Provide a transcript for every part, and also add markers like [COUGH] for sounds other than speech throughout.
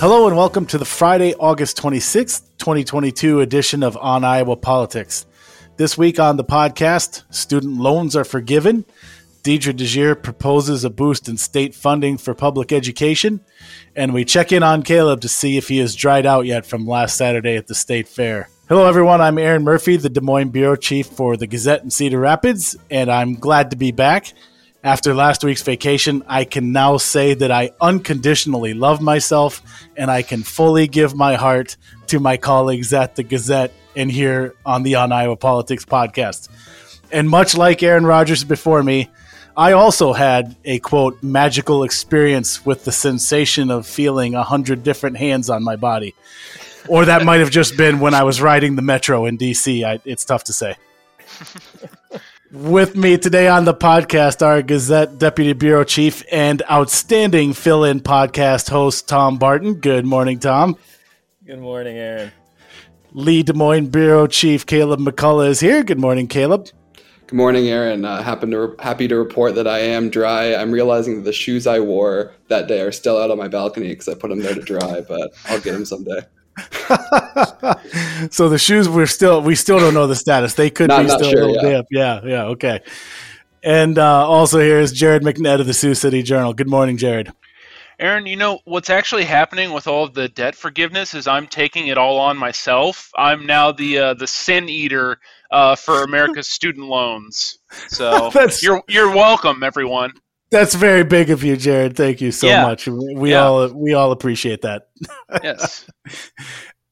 Hello and welcome to the Friday, August 26th, 2022 edition of On Iowa Politics. This week on the podcast, student loans are forgiven. Deidre DeJear proposes a boost in state funding for public education. And we check in on Caleb to see if he has dried out yet from last Saturday at the state fair. Hello, everyone. I'm Aaron Murphy, the Des Moines Bureau Chief for the Gazette in Cedar Rapids, and I'm glad to be back. After last week's vacation, I can now say that I unconditionally love myself and I can fully give my heart to my colleagues at the Gazette and here on the On Iowa Politics podcast. And much like Aaron Rodgers before me, I also had a quote magical experience with the sensation of feeling a hundred different hands on my body. Or that might have just been when I was riding the metro in DC. I, it's tough to say. [LAUGHS] With me today on the podcast, our Gazette Deputy Bureau Chief and outstanding fill in podcast host, Tom Barton. Good morning, Tom. Good morning, Aaron. Lee Des Moines Bureau Chief Caleb McCullough is here. Good morning, Caleb. Good morning, Aaron. Uh, happen to re- happy to report that I am dry. I'm realizing that the shoes I wore that day are still out on my balcony because I put them there to dry, but I'll get them someday. [LAUGHS] [LAUGHS] so the shoes we're still we still don't know the status. They could Not- be not still sure, a little yeah. damp. Yeah, yeah, okay. And uh, also here is Jared McNett of the Sioux City Journal. Good morning, Jared. Aaron, you know what's actually happening with all of the debt forgiveness is I'm taking it all on myself. I'm now the uh, the sin eater uh, for America's [LAUGHS] student loans. So [LAUGHS] That's- you're you're welcome, everyone. That's very big of you, Jared. Thank you so Yeah. much. We Yeah. all we all appreciate that. Yes.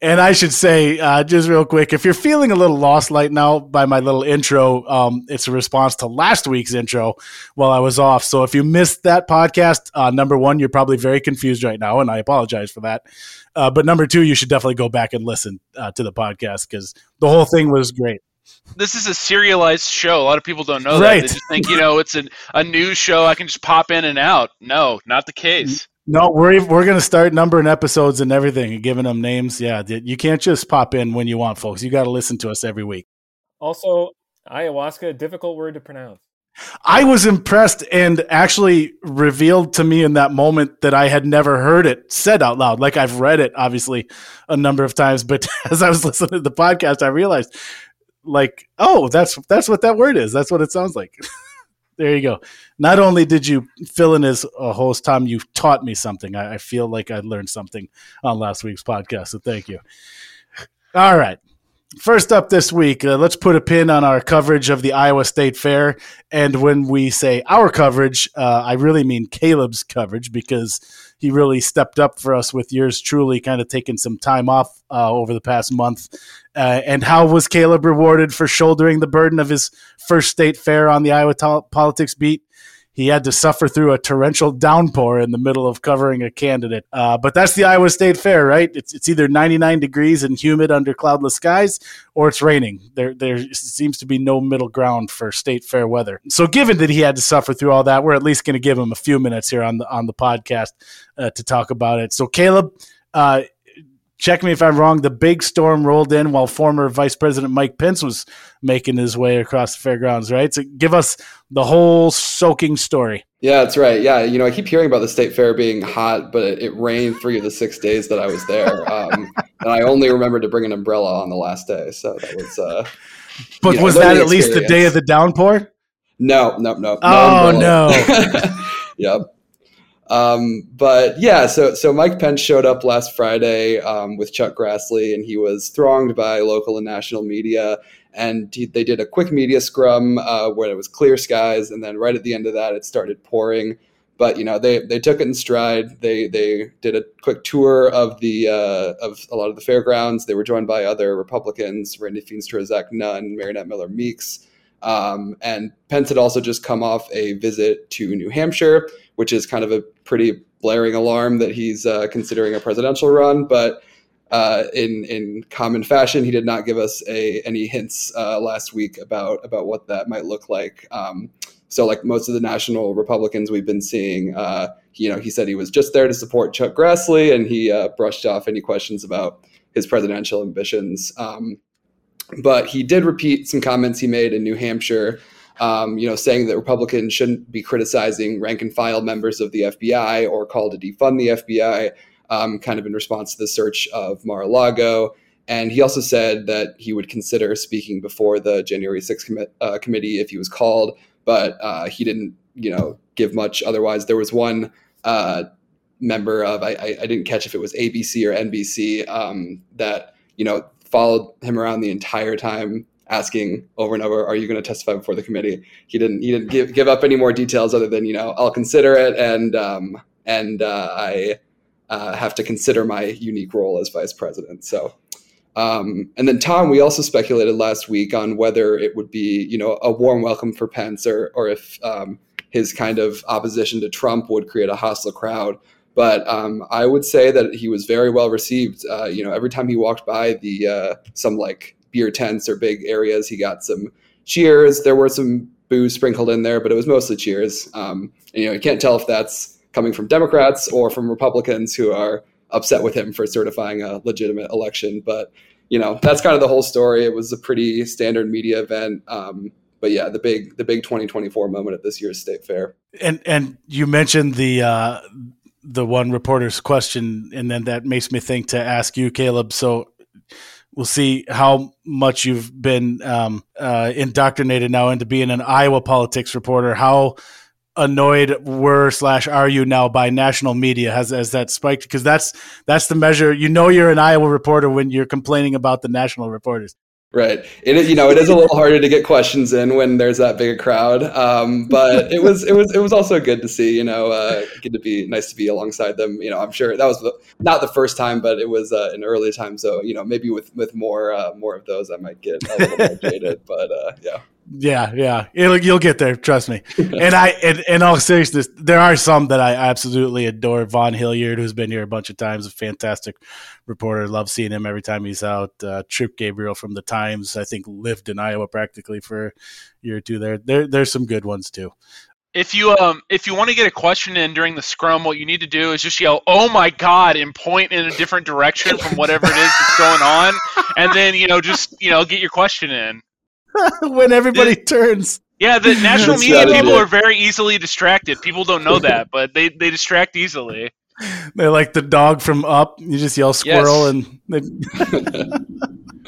And I should say, uh, just real quick, if you're feeling a little lost right now by my little intro, um, it's a response to last week's intro while I was off. So if you missed that podcast, uh, number one, you're probably very confused right now, and I apologize for that. Uh, but number two, you should definitely go back and listen uh, to the podcast because the whole thing was great. This is a serialized show. A lot of people don't know Right. that. They just think, you know, it's an, a news show. I can just pop in and out. No, not the case. No, we're we're gonna start numbering episodes and everything and giving them names. Yeah, you can't just pop in when you want, folks. You got to listen to us every week. Also, ayahuasca, difficult word to pronounce. I was impressed and actually revealed to me in that moment that I had never heard it said out loud. Like I've read it obviously a number of times, but [LAUGHS] as I was listening to the podcast, I realized like, oh, that's that's what that word is. That's what it sounds like. [LAUGHS] there you go. Not only did you fill in as a host, Tom, you taught me something. I, I feel like I learned something on last week's podcast. So thank you. All right. First up this week, uh, let's put a pin on our coverage of the Iowa State Fair. And when we say our coverage, uh, I really mean Caleb's coverage because he really stepped up for us with yours truly, kind of taking some time off uh, over the past month. Uh, and how was Caleb rewarded for shouldering the burden of his first state fair on the Iowa to- politics beat? He had to suffer through a torrential downpour in the middle of covering a candidate. Uh, but that's the Iowa State Fair, right? It's, it's either 99 degrees and humid under cloudless skies, or it's raining. There, there seems to be no middle ground for state fair weather. So, given that he had to suffer through all that, we're at least going to give him a few minutes here on the on the podcast uh, to talk about it. So, Caleb, uh, check me if I'm wrong. The big storm rolled in while former Vice President Mike Pence was making his way across the fairgrounds, right? So, give us the whole soaking story. Yeah, that's right. Yeah, you know, I keep hearing about the state fair being hot, but it, it rained three of the six days that I was there, um, [LAUGHS] and I only remembered to bring an umbrella on the last day. So that was uh, But was learning that at least the day of the downpour? no, no, no. no Oh, umbrella. [LAUGHS] yep. Um, but yeah, so so Mike Pence showed up last Friday um, with Chuck Grassley, and he was thronged by local and national media. And he, they did a quick media scrum uh, where it was clear skies, and then right at the end of that, it started pouring. But you know, they they took it in stride. They they did a quick tour of the uh, of a lot of the fairgrounds. They were joined by other Republicans: Randy Feenstra, Zach Nunn, Mariannette Miller Meeks. Um, and Pence had also just come off a visit to New Hampshire, which is kind of a pretty blaring alarm that he's uh, considering a presidential run. But uh, in in common fashion, he did not give us a any hints uh, last week about about what that might look like. Um, so, like most of the national Republicans we've been seeing, uh, you know, he said he was just there to support Chuck Grassley, and he uh, brushed off any questions about his presidential ambitions. Um, but he did repeat some comments he made in New Hampshire, um, you know, saying that Republicans shouldn't be criticizing rank and file members of the FBI or call to defund the FBI. um, kind of in response to the search of Mar-a-Lago. And he also said that he would consider speaking before the January 6th com- uh, committee if he was called, but uh, he didn't, you know, give much. Otherwise, there was one uh, member of I, I, didn't catch if it was ABC or NBC um, that you know followed him around the entire time asking over and over, "Are you going to testify before the committee?" He didn't. He didn't give give up any more details other than you know, "I'll consider it," and um, and uh, I uh, have to consider my unique role as vice president. So. Um, and then Tom, we also speculated last week on whether it would be, you know, a warm welcome for Pence, or or if um, his kind of opposition to Trump would create a hostile crowd. But um, I would say that he was very well received. Uh, you know, every time he walked by the uh, some like beer tents or big areas. He got some cheers. There were some booze sprinkled in there, but it was mostly cheers. Um, and, you know, you can't tell if that's coming from Democrats or from Republicans who are upset with him for certifying a legitimate election. But you know, that's kind of the whole story. It was a pretty standard media event. Um, but yeah, the big the big 2024 moment at this year's state fair. And and you mentioned the uh, the one reporter's question, and then that makes me think to ask you, Caleb. So we'll see how much you've been um, uh, indoctrinated now into being an Iowa politics reporter. How annoyed were slash are you now by national media? Has has that spiked? Because that's that's the measure. You know, you're an Iowa reporter when you're complaining about the national reporters. Right. It is, you know, it is a little harder to get questions in when there's that big a crowd. Um, but it was, it was, it was also good to see, you know, uh, good to be nice to be alongside them. You know, I'm sure that was not the first time, but it was uh, an early time. So, you know, maybe with, with more, uh, more of those, I might get a little more jaded, [LAUGHS] but uh, yeah. Yeah, yeah, It'll, you'll get there. Trust me. [LAUGHS] and I, in, in all seriousness, there are some that I absolutely adore. Vaughn Hilliard, who's been here a bunch of times, a fantastic reporter. Love seeing him every time he's out. Uh, Trip Gabriel from the Times, I think, lived in Iowa practically for a year or two. There, there, there's some good ones too. If you um if you want to get a question in during the scrum, what you need to do is just yell "Oh my God!" and point in a different direction from whatever it is that's going on, [LAUGHS] and then you know just you know get your question in. [LAUGHS] when everybody turns. Yeah, the [LAUGHS] national media people are very easily distracted. People don't know that, [LAUGHS] but they, they distract easily. They're like the dog from Up. You just yell squirrel yes. and.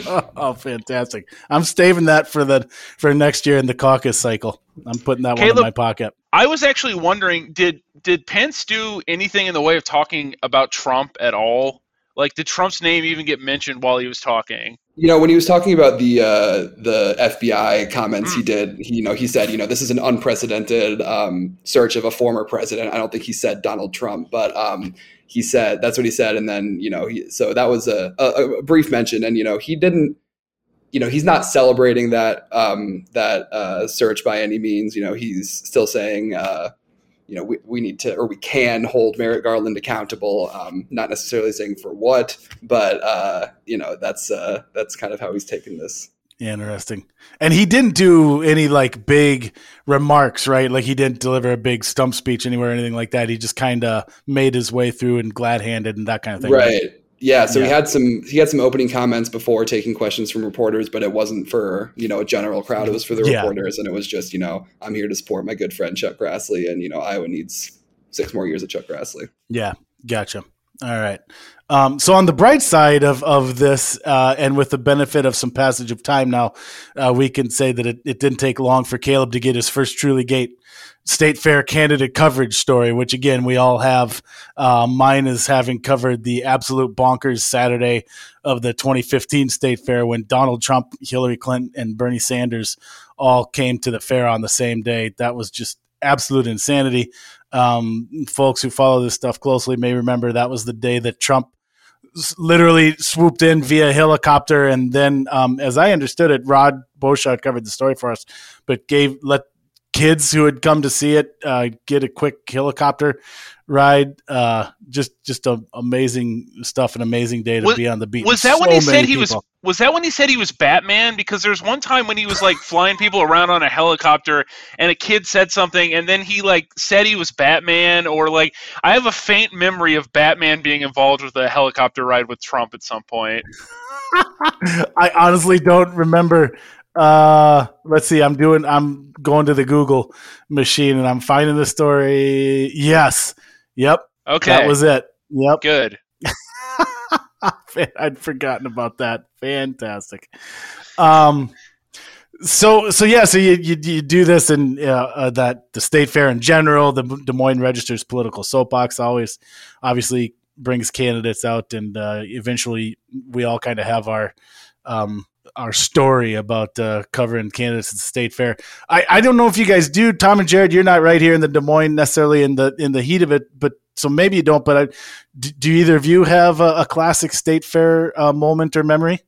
oh, oh, fantastic! I'm staving that for the for next year in the caucus cycle. I'm putting that Caleb, one in my pocket. I was actually wondering did did Pence do anything in the way of talking about Trump at all? Like, did Trump's name even get mentioned while he was talking? You know, when he was talking about the uh, the FBI comments he mm. did, he, you know, he said, you know, this is an unprecedented um, search of a former president. I don't think he said Donald Trump, but um, he said that's what he said, and then you know, he, so that was a, a, a brief mention, and you know, he didn't you know he's not celebrating that um, that uh, search by any means. You know he's still saying uh, you know, we, we need to or we can hold Merrick Garland accountable. Um, not necessarily saying for what, but uh, you know, that's uh, that's kind of how he's taken this. Interesting. And he didn't do any like big remarks, right? Like he didn't deliver a big stump speech anywhere or anything like that. He just kind of made his way through and glad handed and that kind of thing. Right. Yeah, so yeah. he had some he had some opening comments before taking questions from reporters, but it wasn't for you know a general crowd. It was for the yeah. reporters, and it was just you know I'm here to support my good friend Chuck Grassley, and you know Iowa needs six more years of Chuck Grassley. Yeah, gotcha. All right. Um, so on the bright side of of this, uh, and with the benefit of some passage of time now, uh, we can say that it, it didn't take long for Caleb to get his first truly gate state fair candidate coverage story, which again we all have. Uh, mine is having covered the absolute bonkers Saturday of the 2015 state fair when Donald Trump, Hillary Clinton, and Bernie Sanders all came to the fair on the same day. That was just absolute insanity. Um, folks who follow this stuff closely may remember that was the day that Trump literally swooped in via helicopter and then um, as i understood it rod Boshart covered the story for us but gave let kids who had come to see it uh, get a quick helicopter ride. Uh, just just a, amazing stuff, an amazing day to was, be on the beach. Was that so when he said he people. was? Was that when he said he was Batman? Because there's one time when he was like flying people around on a helicopter, and a kid said something, and then he like said he was Batman, or like I have a faint memory of Batman being involved with a helicopter ride with Trump at some point. [LAUGHS] I honestly don't remember uh, let's see. I'm doing. I'm going to the Google machine and I'm finding the story. Yes. Yep. Okay. That was it. Yep. Good. [LAUGHS] I'd forgotten about that. Fantastic. Um, so so yeah, so you you, you do this and uh, uh, that the state fair in general, the Des Moines Register's political soapbox always obviously brings candidates out, and uh, eventually we all kind of have our um, our story about uh, covering candidates at the state fair. I, I don't know if you guys do. Tom and Jared, you're not right here in the Des Moines necessarily in the in the heat of it, but so maybe you don't. But I, do, do either of you have a, a classic state fair uh, moment or memory?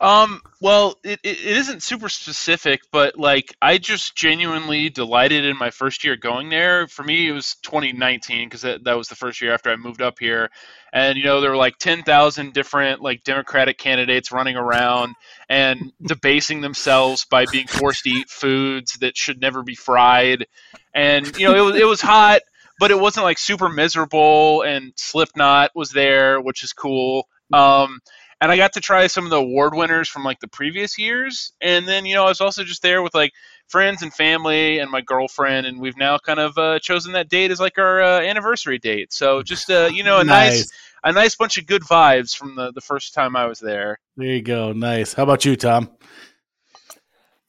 Um, well, it, it isn't super specific, but like I just genuinely delighted in my first year going there. For me, it was 2019 because that, that was the first year after I moved up here. And, you know, there were like 10,000 different like Democratic candidates running around and [LAUGHS] debasing themselves by being forced to eat foods that should never be fried. And, you know, it was, it was hot, but it wasn't like super miserable. And Slipknot was there, which is cool. Um, and I got to try some of the award winners from like the previous years. And then you know I was also just there with like friends and family and my girlfriend, and we've now kind of uh, chosen that date as like our uh, anniversary date. So just uh, you know a [LAUGHS] nice. nice. a nice bunch of good vibes from the the first time I was there. There you go, nice. How about you, Tom?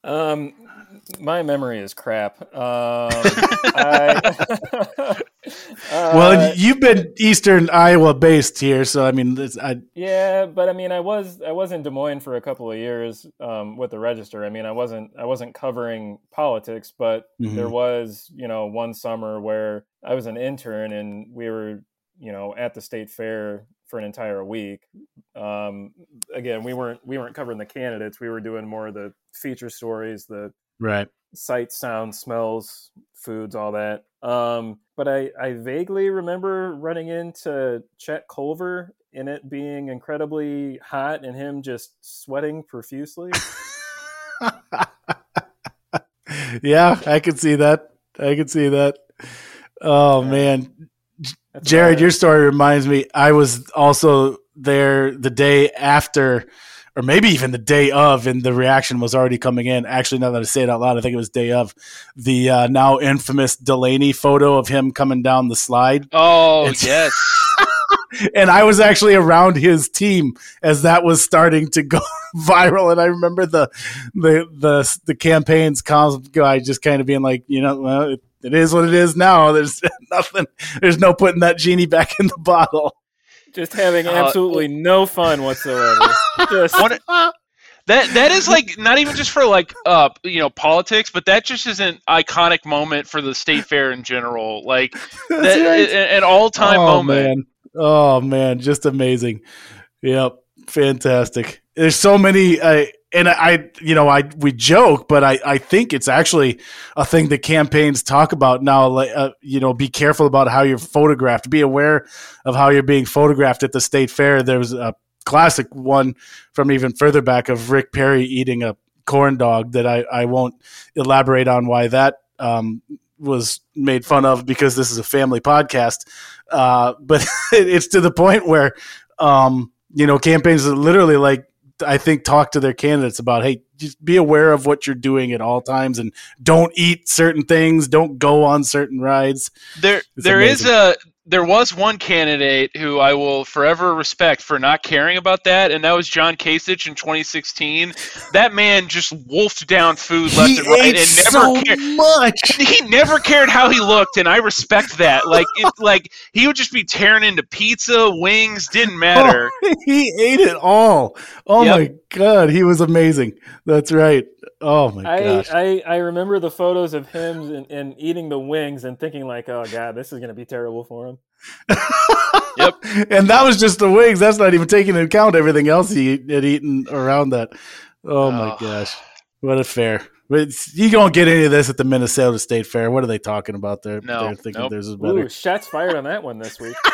Um, my memory is crap. Um, [LAUGHS] I, [LAUGHS] uh, well, you've been Eastern Iowa based here, so I mean, I, yeah, but I mean, I was I was in Des Moines for a couple of years um, with the Register. I mean, I wasn't I wasn't covering politics, but mm-hmm. there was you know one summer where I was an intern and we were you know at the state fair for an entire week. Um, again, we weren't we weren't covering the candidates. We were doing more of the feature stories, the right sights, sounds, smells, foods, all that. Um, but I, I vaguely remember running into Chet Culver in it being incredibly hot and him just sweating profusely. [LAUGHS] yeah, I can see that. I can see that. Oh man, That's Jared, your story reminds me. I was also there the day after or maybe even the day of, and the reaction was already coming in. Actually, now that I say it out loud, I think it was day of the uh, now infamous Delaney photo of him coming down the slide. Oh it's- yes. [LAUGHS] and I was actually around his team as that was starting to go [LAUGHS] viral. And I remember the the the the campaign's comms guy just kind of being like, you know, well, it, it is what it is now. There's [LAUGHS] nothing. There's no putting that genie back in the bottle just having uh, absolutely uh, no fun whatsoever. [LAUGHS] Just that that is like not even just for like uh you know politics, but that just is an iconic moment for the state fair in general. Like [LAUGHS] that, right. an all time oh, moment. Man. Oh man, just amazing. Yep, fantastic. There's so many. Uh, and I, you know, I we joke, but I, I think it's actually a thing that campaigns talk about now. Like, uh, you know, be careful about how you're photographed. Be aware of how you're being photographed at the state fair. There was a classic one from even further back of Rick Perry eating a corn dog that I, I won't elaborate on why that um, was made fun of because this is a family podcast. Uh, [LAUGHS] but [LAUGHS] it's to the point where, um, you know, campaigns are literally like I think talk to their candidates about hey just be aware of what you're doing at all times and don't eat certain things. Don't go on certain rides. There it's there is a there was one candidate who I will forever respect for not caring about that, and that was John Kasich in 2016. That man just wolfed down food left he and right, and never so cared. Much. He never cared how he looked, and I respect that. Like, it, [LAUGHS] like he would just be tearing into pizza, wings, didn't oh, matter. Oh, [LAUGHS] he ate it all. Oh yep. my god, he was amazing. That's right. Oh my I, gosh! I, I remember the photos of him and, and eating the wings and thinking like, oh god, this is going to be terrible for him. [LAUGHS] yep. And that was just the wings. That's not even taking into account everything else he had eaten around that. Oh, oh. my gosh! What a fair. You don't get any of this at the Minnesota State Fair. What are they talking about there? No, They're thinking nope. theirs is better. Ooh, shots fired on that one this week. [LAUGHS]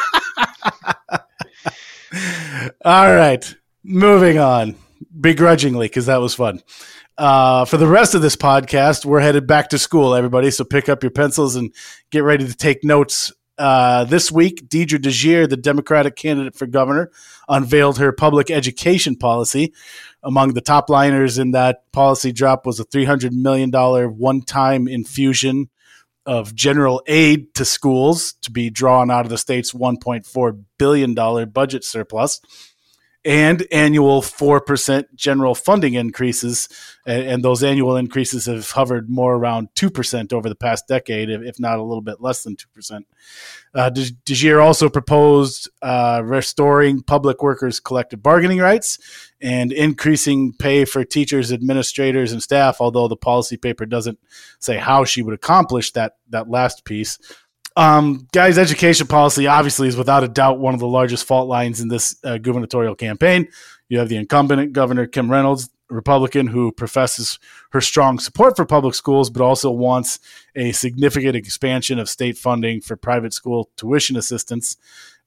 [LAUGHS] All right, moving on begrudgingly because that was fun. Uh, for the rest of this podcast, we're headed back to school, everybody. So pick up your pencils and get ready to take notes. Uh, this week, Deidre DeJear, the Democratic candidate for governor, unveiled her public education policy. Among the top liners in that policy drop was a $300 million one time infusion of general aid to schools to be drawn out of the state's $1.4 billion budget surplus and annual 4% general funding increases. And, those annual increases have hovered more around 2% over the past decade, if not a little bit less than 2%. Uh, DeJear also proposed uh, restoring public workers' collective bargaining rights and increasing pay for teachers, administrators, and staff, although the policy paper doesn't say how she would accomplish that, that last piece. Um, guys, education policy obviously is without a doubt one of the largest fault lines in this uh, gubernatorial campaign. You have the incumbent Governor Kim Reynolds, Republican, who professes her strong support for public schools, but also wants a significant expansion of state funding for private school tuition assistance,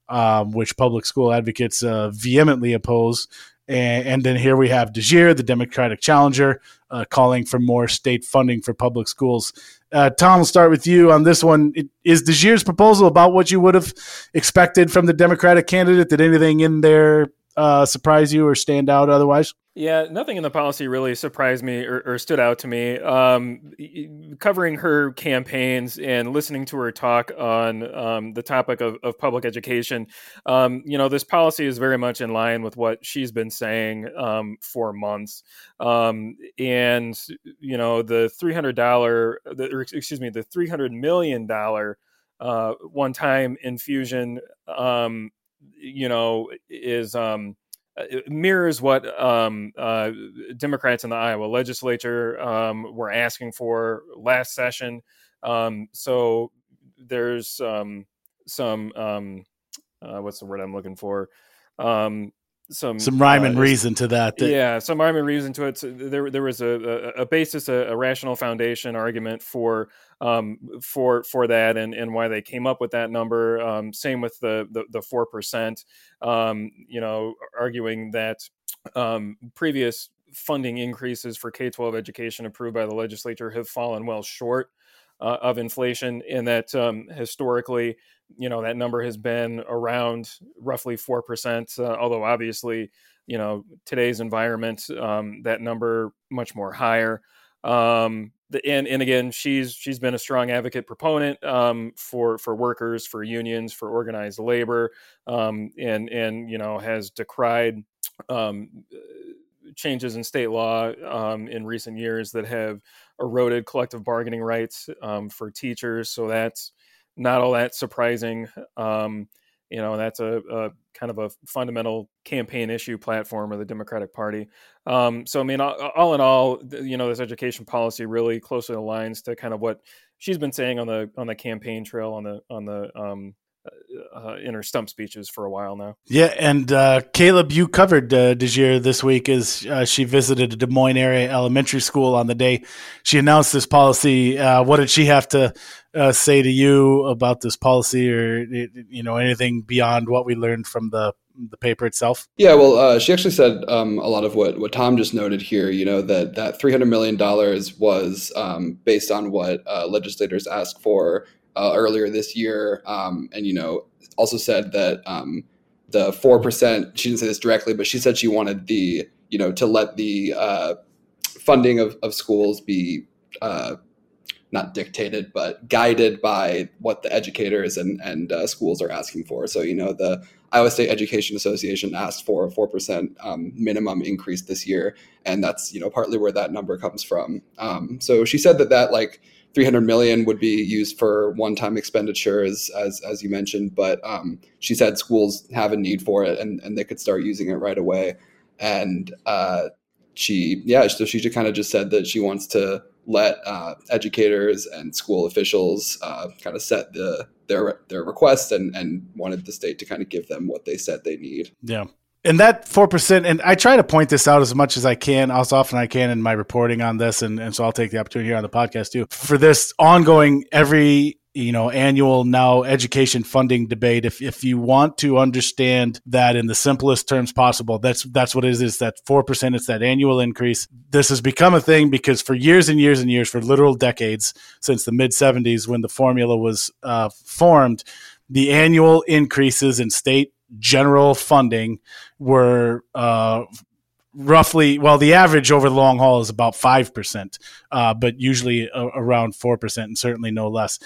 um, which public school advocates uh, vehemently oppose. And, and, then here we have DeJear, the Democratic challenger, uh, calling for more state funding for public schools. Uh, Tom, we'll start with you on this one. Is DeJear's proposal about what you would have expected from the Democratic candidate? Did anything in there uh, surprise you or stand out otherwise? Yeah, nothing in the policy really surprised me or, or stood out to me. Um, covering her campaigns and listening to her talk on um, the topic of, of public education, um, you know, this policy is very much in line with what she's been saying um, for months. Um, and you know, the three hundred dollar, excuse me, the three hundred million dollar uh, one-time infusion, um, you know, is uh, mirrors what um, uh, Democrats in the Iowa legislature um, were asking for last session. Um, so there's um, some um, uh, what's the word I'm looking for? Some some rhyme and uh, reason to that, that, Yeah, some rhyme and reason to it. So there there was a, a, a basis, a, a, rational foundation argument for um, for for that, and, and why they came up with that number. Um, same with the the four percent. Um, you know, arguing that um, previous funding increases for K twelve education approved by the legislature have fallen well short. Uh, of inflation, and that um, historically you know that number has been around roughly four percent. Uh, although obviously, you know today's environment, um, that number much more higher. Um, the, and and again, she's she's been a strong advocate proponent um, for for workers, for unions, for organized labor, um, and and you know has decried um, changes in state law um, in recent years that have eroded collective bargaining rights um, for teachers. So that's not all that surprising. Um, you know, that's a, a, kind of a fundamental campaign issue platform of the Democratic Party. Um, so, I mean, all, all, in all, you know, this education policy really closely aligns to kind of what she's been saying on the on the campaign trail on the on the um, uh, uh, in her stump speeches for a while now. Yeah, and uh, Caleb, you covered uh, DeJear this week as uh, she visited a Des Moines area elementary school on the day she announced this policy. Uh, what did she have to uh, say to you about this policy, or you know anything beyond what we learned from the the paper itself? Yeah, well, uh, she actually said um, a lot of what what Tom just noted here. You know that that three hundred million dollars was um, based on what uh, legislators asked for uh, earlier this year, um, and you know also said that um, the four percent. She didn't say this directly, but she said she wanted the you know to let the uh, funding of, of schools be uh, not dictated, but guided by what the educators and and uh, schools are asking for. So you know the Iowa State Education Association asked for a four percent um, minimum increase this year, and that's you know partly where that number comes from. Um, so she said that that like 300 million would be used for one-time expenditures, as as you mentioned, but um, she said schools have a need for it and and they could start using it right away. And uh, she yeah, so she just kind of just said that she wants to let uh, educators and school officials uh, kind of set the their their requests and and wanted the state to kind of give them what they said they need. Yeah. And that four percent, and I try to point this out as much as I can, as often I can in my reporting on this, and, and so I'll take the opportunity here on the podcast too for this ongoing every you know annual now education funding debate. If if you want to understand that in the simplest terms possible that's that's what it is. Is that 4% it's that annual increase. This has become a thing because for years and years and years for literal decades since the mid 70s when the formula was uh, formed the annual increases in state general funding were uh, roughly well the average over the long haul is about 5% uh, but usually a, around 4% and certainly no less.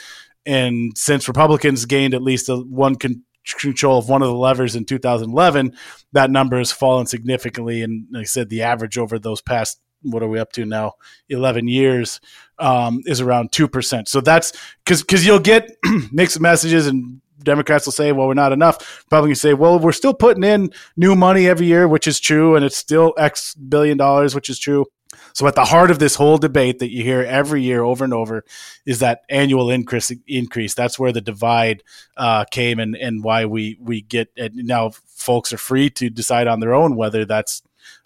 And since republicans gained at least a, one con- control of one of the levers in 2011 that number has fallen significantly. And like i said the average over those past what are we up to now 11 years um, is around 2% so that's because because you'll get [CLEARS THROAT] mixed messages and Democrats will say, well, we're not enough. Republicans say, well, we're still putting in new money every year, which is true, and it's still X billion dollars, which is true. So at the heart of this whole debate that you hear every year over and over is that annual increase. Increase. That's where the divide uh, came, and and why we we get and now folks are free to decide on their own whether that's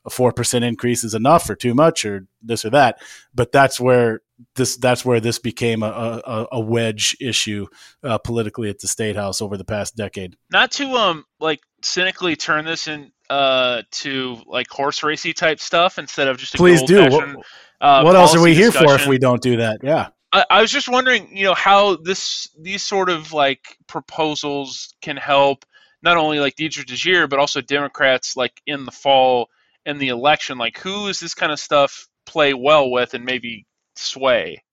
a four percent increase is enough or too much or this or that. But that's where this that's where this became a, a, a wedge issue uh, politically at the state house over the past decade. Not to um like cynically turn this in uh to like horse racy type stuff instead of just please do. What, uh, what else are we here for if we don't do that? Yeah. I, I was just wondering, you know, how this these sort of like proposals can help not only like Deidre DeJear, but also Democrats like in the fall in the election. Like, who is this kind of stuff play well with and maybe sway?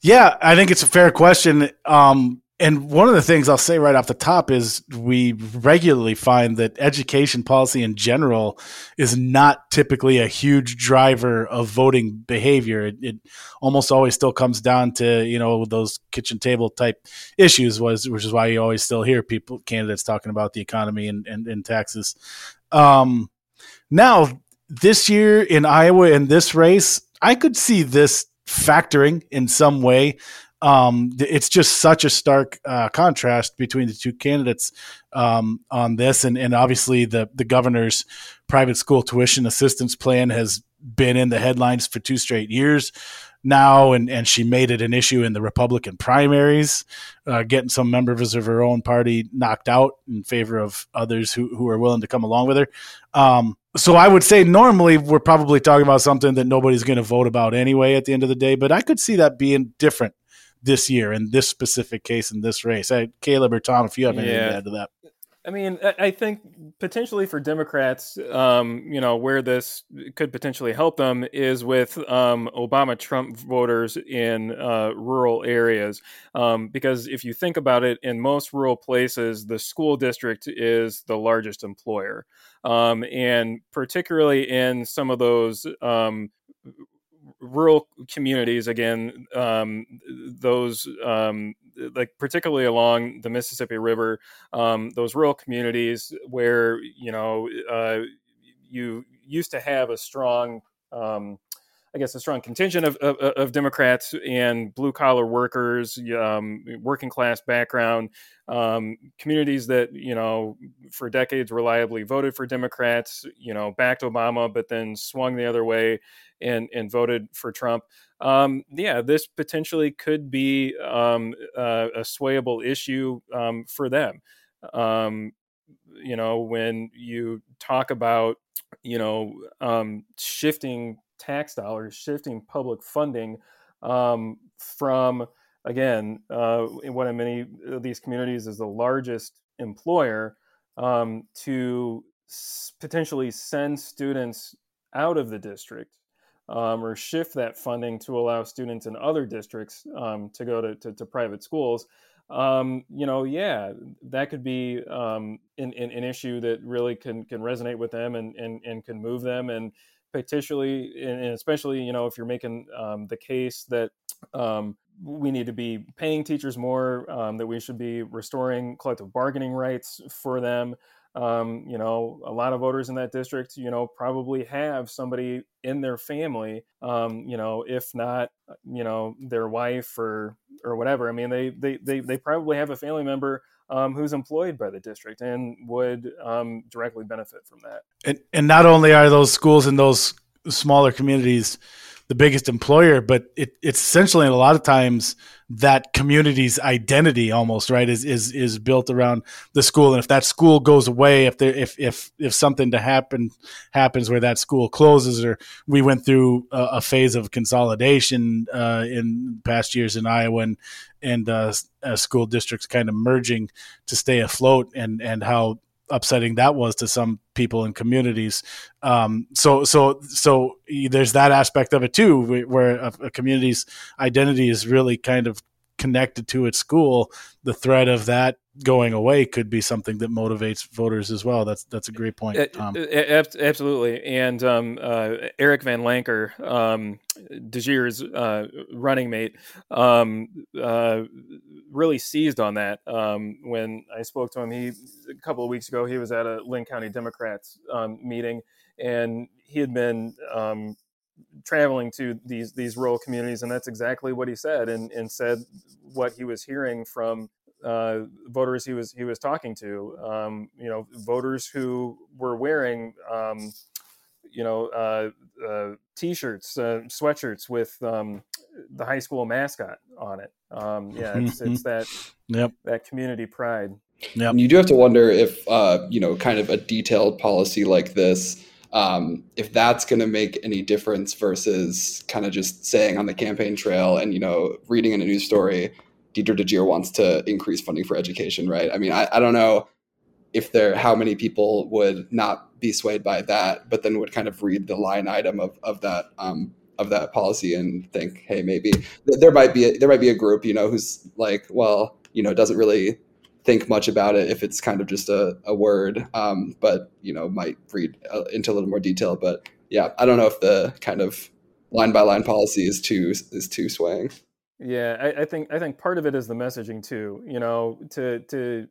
Yeah, I think it's a fair question. Um, and one of the things I'll say right off the top is we regularly find that education policy in general is not typically a huge driver of voting behavior. It, it almost always still comes down to you know those kitchen table type issues, was which is why you always still hear people candidates talking about the economy and and, and taxes. Um, now this year in Iowa in this race, I could see this factoring in some way. Um, it's just such a stark uh, contrast between the two candidates um, on this, and, and obviously the the governor's private school tuition assistance plan has been in the headlines for two straight years now, and, and she made it an issue in the Republican primaries, uh, getting some members of her own party knocked out in favor of others who, who are willing to come along with her. Um, so I would say normally we're probably talking about something that nobody's going to vote about anyway at the end of the day, but I could see that being different this year in this specific case in this race. I, Caleb or Tom, if you have anything yeah. to add to that. I mean, I think potentially for Democrats, um, you know, where this could potentially help them is with um, Obama Trump voters in uh, rural areas. Um, because if you think about it, in most rural places, the school district is the largest employer. Um, and particularly in some of those um, rural communities, again, um, those like particularly along the Mississippi River, um, those rural communities where you know uh, you used to have a strong, um, I guess, a strong contingent of, of, of Democrats and blue collar workers, um, working class background, um, communities that you know for decades reliably voted for Democrats, you know, backed Obama, but then swung the other way and and voted for Trump um, yeah, this potentially could be um, a swayable issue um, for them. Um, you know, when you talk about, you know, um, shifting tax dollars, shifting public funding um, from, again, uh, what in many of these communities is the largest employer to s- potentially send students out of the district um, or shift that funding to allow students in other districts um, to go to, to, to private schools, um, you know, yeah, that could be um, an, an, an, issue that really can, can resonate with them and, and, and can move them. And particularly, and especially, you know, if you're making um, the case that um, we need to be paying teachers more, that we should be restoring collective bargaining rights for them um, you know, a lot of voters in that district, you know, probably have somebody in their family, um, you know, if not, uh, you know, their wife or or whatever. I mean, they they they, they probably have a family member um, who's employed by the district and would um, directly benefit from that. And and not only are those schools in those smaller communities the biggest employer, but it, it's essentially a lot of times that community's identity almost right is is is built around the school. And if that school goes away if there if if if something to happen happens where that school closes or we went through a, a phase of consolidation uh, in past years in Iowa and and uh, uh, school districts kind of merging to stay afloat and and how upsetting that was to some people and communities. Um, so so so there's that aspect of it too, where a, a community's identity is really kind of connected to its school. The threat of that going away could be something that motivates voters as well. That's that's a great point. Tom. Absolutely, and um, uh, Eric Van Lancker, um, DeJear's uh, running mate, um, uh, really seized on that. Um, when I spoke to him, he a couple of weeks ago, he was at a Linn County Democrats um, meeting, and he had been um, traveling to these these rural communities, and that's exactly what he said, and, and said what he was hearing from uh, voters he was he was talking to. Um, you know, voters who were wearing, um, you know, uh, uh, t-shirts, uh, sweatshirts with um, the high school mascot on it. Um, yeah, it's, it's that yep. that community pride. Yeah, you do have to wonder if uh, you know, kind of a detailed policy like this. Um, if that's going to make any difference versus kind of just saying on the campaign trail and you know reading in a news story Deidre DeJear wants to increase funding for education, right? I mean, I, I don't know if there how many people would not be swayed by that, but then would kind of read the line item of of that um, of that policy and think, hey, maybe there might be a, there might be a group, you know, who's like, well, you know, doesn't really think much about it if it's kind of just a, a word, um, but you know, might read uh, into a little more detail. But yeah, I don't know if the kind of line by line policy is too is too swaying. Yeah, I, I, think I think part of it is the messaging too. You know, to to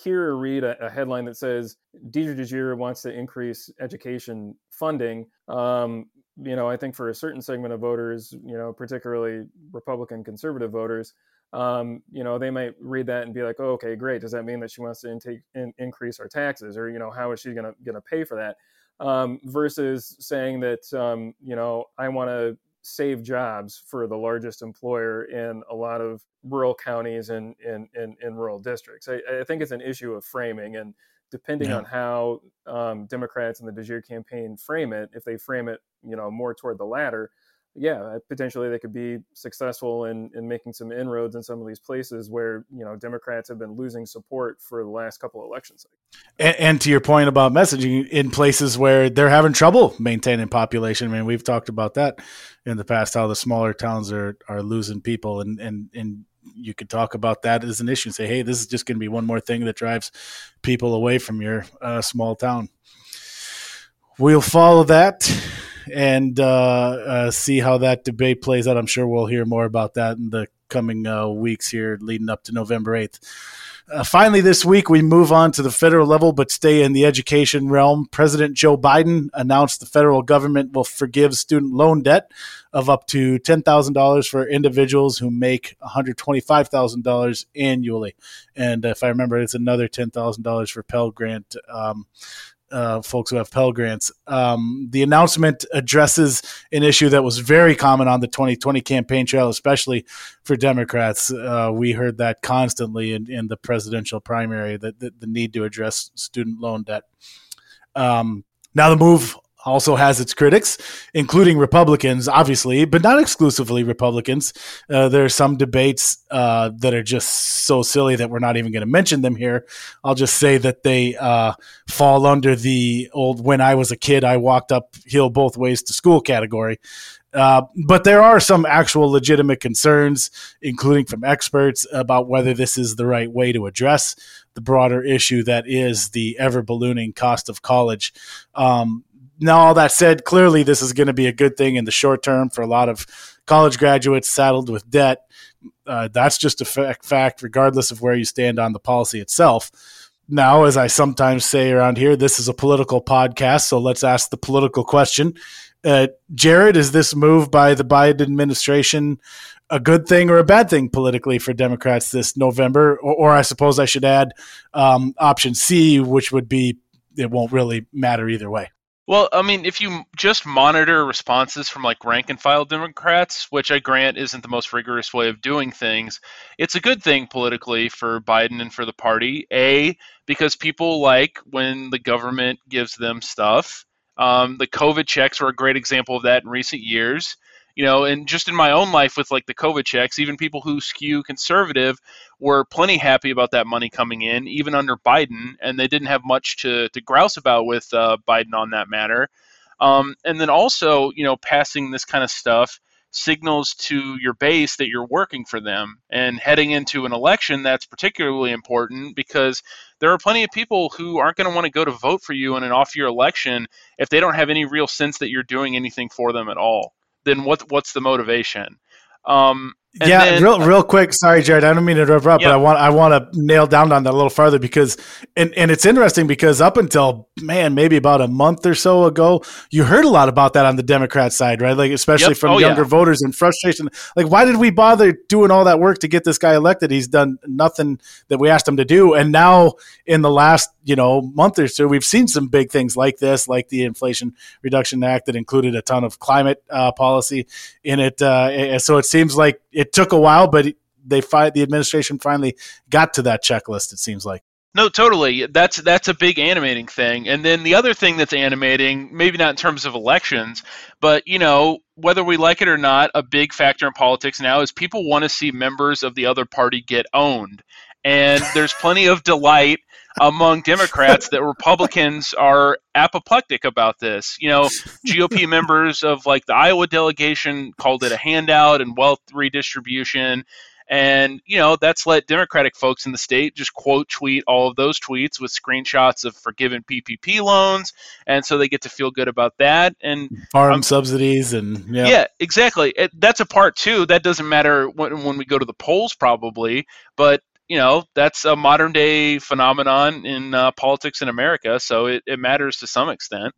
hear or read a, a headline that says Deidre DeJear wants to increase education funding. Um, you know, I think for a certain segment of voters, you know, particularly Republican conservative voters, um, you know, they might read that and be like, oh, "Okay, great. Does that mean that she wants to intake, in, increase our taxes, or you know, how is she going to going to pay for that?" Um, versus saying that, um, you know, I want to save jobs for the largest employer in a lot of rural counties and in, in, in, rural districts. I, I, think it's an issue of framing, and depending yeah. on how um, Democrats and the DeJear campaign frame it, if they frame it, you know, more toward the latter, yeah, uh, potentially they could be successful in, in making some inroads in some of these places where you know Democrats have been losing support for the last couple of elections. And, and, to your point about messaging, in places where they're having trouble maintaining population, I mean, we've talked about that in the past, how the smaller towns are are losing people, and and and you could talk about that as an issue and say, hey, this is just going to be one more thing that drives people away from your uh, small town. We'll follow that and uh, uh, see how that debate plays out. I'm sure we'll hear more about that in the coming uh, weeks here leading up to November 8th. Uh, finally, this week, we move on to the federal level, but stay in the education realm. President Joe Biden announced the federal government will forgive student loan debt of up to $10,000 for individuals who make $125,000 annually. And if I remember, it's another $10,000 for Pell Grant um, uh, folks who have Pell Grants. Um, the announcement addresses an issue that was very common on the 2020 campaign trail, especially for Democrats. Uh, we heard that constantly in, in the presidential primary, that, the need to address student loan debt. Um, now, the move also has its critics, including Republicans, obviously, but not exclusively Republicans. Uh, there are some debates uh, that are just so silly that we're not even going to mention them here. I'll just say that they uh, fall under the old "when I was a kid, I walked uphill both ways to school" category. Uh, but there are some actual legitimate concerns, including from experts, about whether this is the right way to address the broader issue that is the ever ballooning cost of college. Um, now, all that said, clearly this is going to be a good thing in the short term for a lot of college graduates saddled with debt. Uh, that's just a fact, regardless of where you stand on the policy itself. Now, as I sometimes say around here, this is a political podcast, so let's ask the political question. Uh, Jared, is this move by the Biden administration a good thing or a bad thing politically for Democrats this November? Or, or I suppose I should add um, option C, which would be it won't really matter either way. Well, I mean, if you just monitor responses from like rank and file Democrats, which I grant isn't the most rigorous way of doing things, it's a good thing politically for Biden and for the party. A, because people like when the government gives them stuff. Um, the COVID checks were a great example of that in recent years. You know, and just in my own life with like the COVID checks, even people who skew conservative were plenty happy about that money coming in, even under Biden, and they didn't have much to, to grouse about with uh, Biden on that matter. Um, and then also, you know, passing this kind of stuff signals to your base that you're working for them. And heading into an election, that's particularly important because there are plenty of people who aren't going to want to go to vote for you in an off year election if they don't have any real sense that you're doing anything for them at all. Then what, what's the motivation? Um, and yeah, then, real real quick. Sorry, Jared. I don't mean to interrupt, yep. but I want I want to nail down on that a little further because and and it's interesting because up until man maybe about a month or so ago, you heard a lot about that on the Democrat side, right? Like especially yep. from oh, younger yeah. voters and frustration. Like, why did we bother doing all that work to get this guy elected? He's done nothing that we asked him to do, and now in the last you know month or so, we've seen some big things like this, like the Inflation Reduction Act that included a ton of climate uh, policy in it. Uh, so it seems like it took a while, but they fight the administration finally got to that checklist. It seems like. No, totally. That's that's a big animating thing. And then the other thing that's animating, maybe not in terms of elections, but you know, whether we like it or not, a big factor in politics now is people want to see members of the other party get owned. And there's plenty of delight among Democrats that Republicans are apoplectic about this. You know, GOP [LAUGHS] members of like the Iowa delegation called it a handout and wealth redistribution. And, you know, that's let Democratic folks in the state just quote tweet all of those tweets with screenshots of forgiven PPP loans. And so they get to feel good about that. And farm um, subsidies and, yeah. Yeah, exactly. It, that's a part too. That doesn't matter when, when we go to the polls, probably. But you know that's a modern day phenomenon in uh, politics in America, so it, it matters to some extent.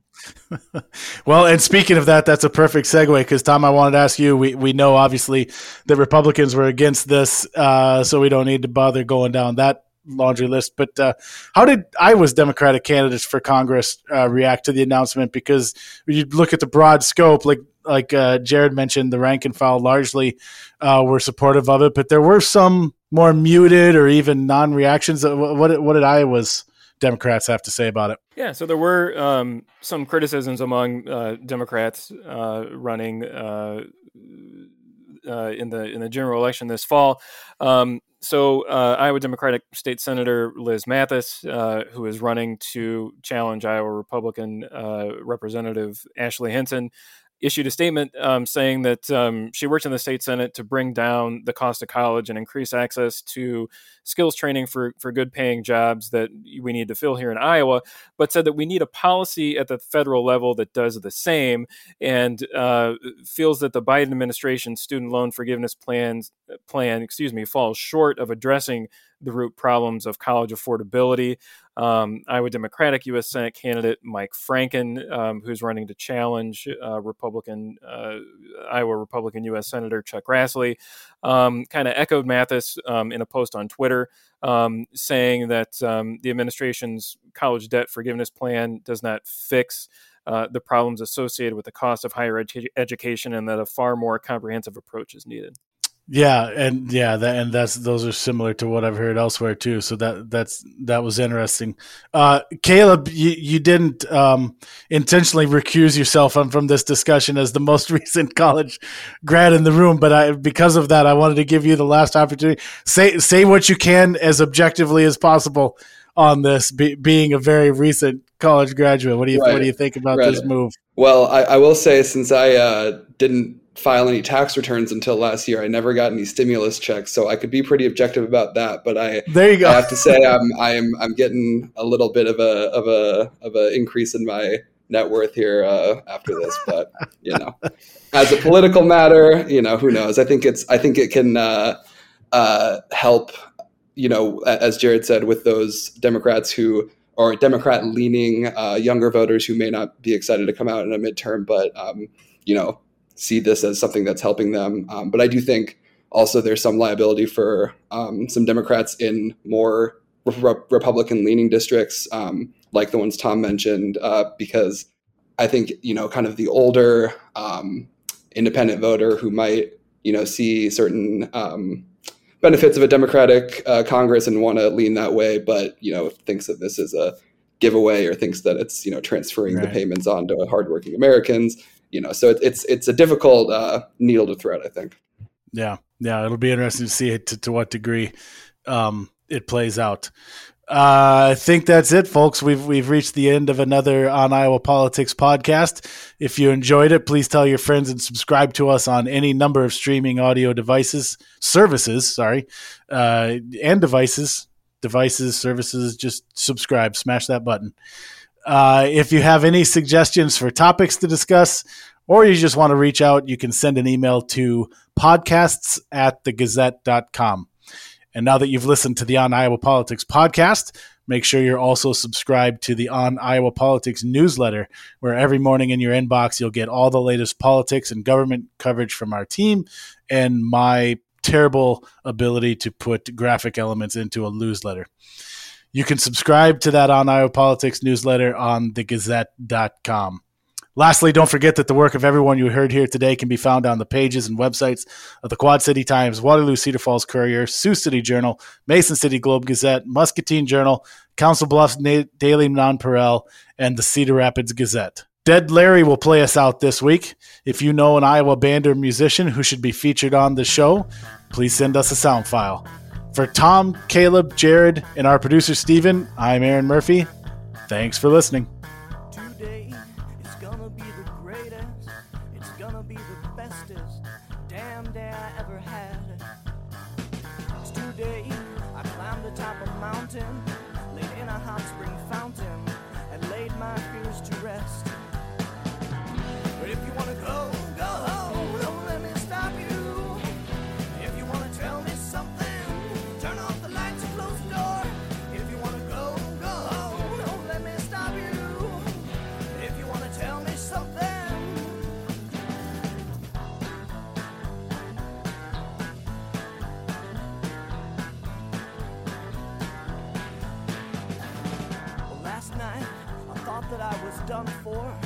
[LAUGHS] well, and speaking of that, that's a perfect segue because Tom, I wanted to ask you. We we know obviously that Republicans were against this, uh, so we don't need to bother going down that laundry list. But uh, how did Iowa's Democratic candidates for Congress uh, react to the announcement? Because you look at the broad scope, like like uh, Jared mentioned, the rank and file largely uh, were supportive of it, but there were some more muted or even non-reactions. Uh, what what did Iowa's Democrats have to say about it? Yeah, so there were um, some criticisms among uh, Democrats uh, running uh, uh, in the in the general election this fall. Um, so uh, Iowa Democratic State Senator Liz Mathis, who is running to challenge Iowa Republican Representative Ashley Hinson, issued a statement um, saying that um, she worked in the state senate to bring down the cost of college and increase access to skills training for, for good paying jobs that we need to fill here in iowa but said that we need a policy at the federal level that does the same and uh, feels that the biden administration's student loan forgiveness plans plan excuse me falls short of addressing the root problems of college affordability um, Iowa Democratic U.S. Senate candidate Mike Franken, um, who's running to challenge uh, Republican uh, Iowa Republican U.S. Senator Chuck Grassley, um, kind of echoed Mathis um, in a post on Twitter, um, saying that um, the administration's college debt forgiveness plan does not fix. Uh, the problems associated with the cost of higher education, and that a far more comprehensive approach is needed. Yeah, and yeah, that and that's those are similar to what I've heard elsewhere too. So that that's that was interesting. Uh, Caleb, you, you didn't um, intentionally recuse yourself from, from this discussion as the most [LAUGHS] recent college grad in the room, but I because of that, I wanted to give you the last opportunity. Say say what you can as objectively as possible on this, be, being a very recent college graduate. What do you right. what do you think about right. this move? Well, I, I will say since I uh, didn't file any tax returns until last year. I never got any stimulus checks, so I could be pretty objective about that. But I there you go. I have to say I'm I'm I'm getting a little bit of a of a of a increase in my net worth here uh, after this. But you know, as a political matter, you know, who knows? I think it's I think it can uh, uh, help. You know, as Jared said, with those Democrats who or Democrat leaning uh, younger voters who may not be excited to come out in a midterm, but um, you know, see this as something that's helping them. Um, but I do think also there's some liability for um, some Democrats in more re- Republican leaning districts, um, like the ones Tom mentioned, uh, because I think you know kind of the older um, independent voter who might you know see certain um, benefits of a Democratic uh, Congress and want to lean that way, but you know thinks that this is a giveaway or thinks that it's you know transferring right. the payments on to hardworking Americans you know, so it, it's it's a difficult uh, needle to thread, I think. Yeah, yeah, it'll be interesting to see to, to what degree um, it plays out. Uh, I think that's it, folks. We've we've reached the end of another on Iowa Politics podcast. If you enjoyed it, please tell your friends and subscribe to us on any number of streaming audio devices, services, sorry, uh, and devices, devices, services. Just subscribe, smash that button. Uh, if you have any suggestions for topics to discuss, or you just want to reach out, you can send an email to podcasts at thegazette.com. And now that you've listened to the On Iowa Politics podcast, make sure you're also subscribed to the On Iowa Politics newsletter, where every morning in your inbox you'll get all the latest politics and government coverage from our team and my terrible ability to put graphic elements into a newsletter. You can subscribe to that On Iowa Politics newsletter on thegazette.com. Lastly, don't forget that the work of everyone you heard here today can be found on the pages and websites of the Quad City Times, Waterloo Cedar Falls Courier, Sioux City Journal, Mason City Globe Gazette, Muscatine Journal, Council Bluffs Daily Nonpareil, and the Cedar Rapids Gazette. Dead Larry will play us out this week. If you know an Iowa band or musician who should be featured on the show, please send us a sound file. For Tom, Caleb, Jared, and our producer Steven, I'm Erin Murphy. Thanks for listening. before.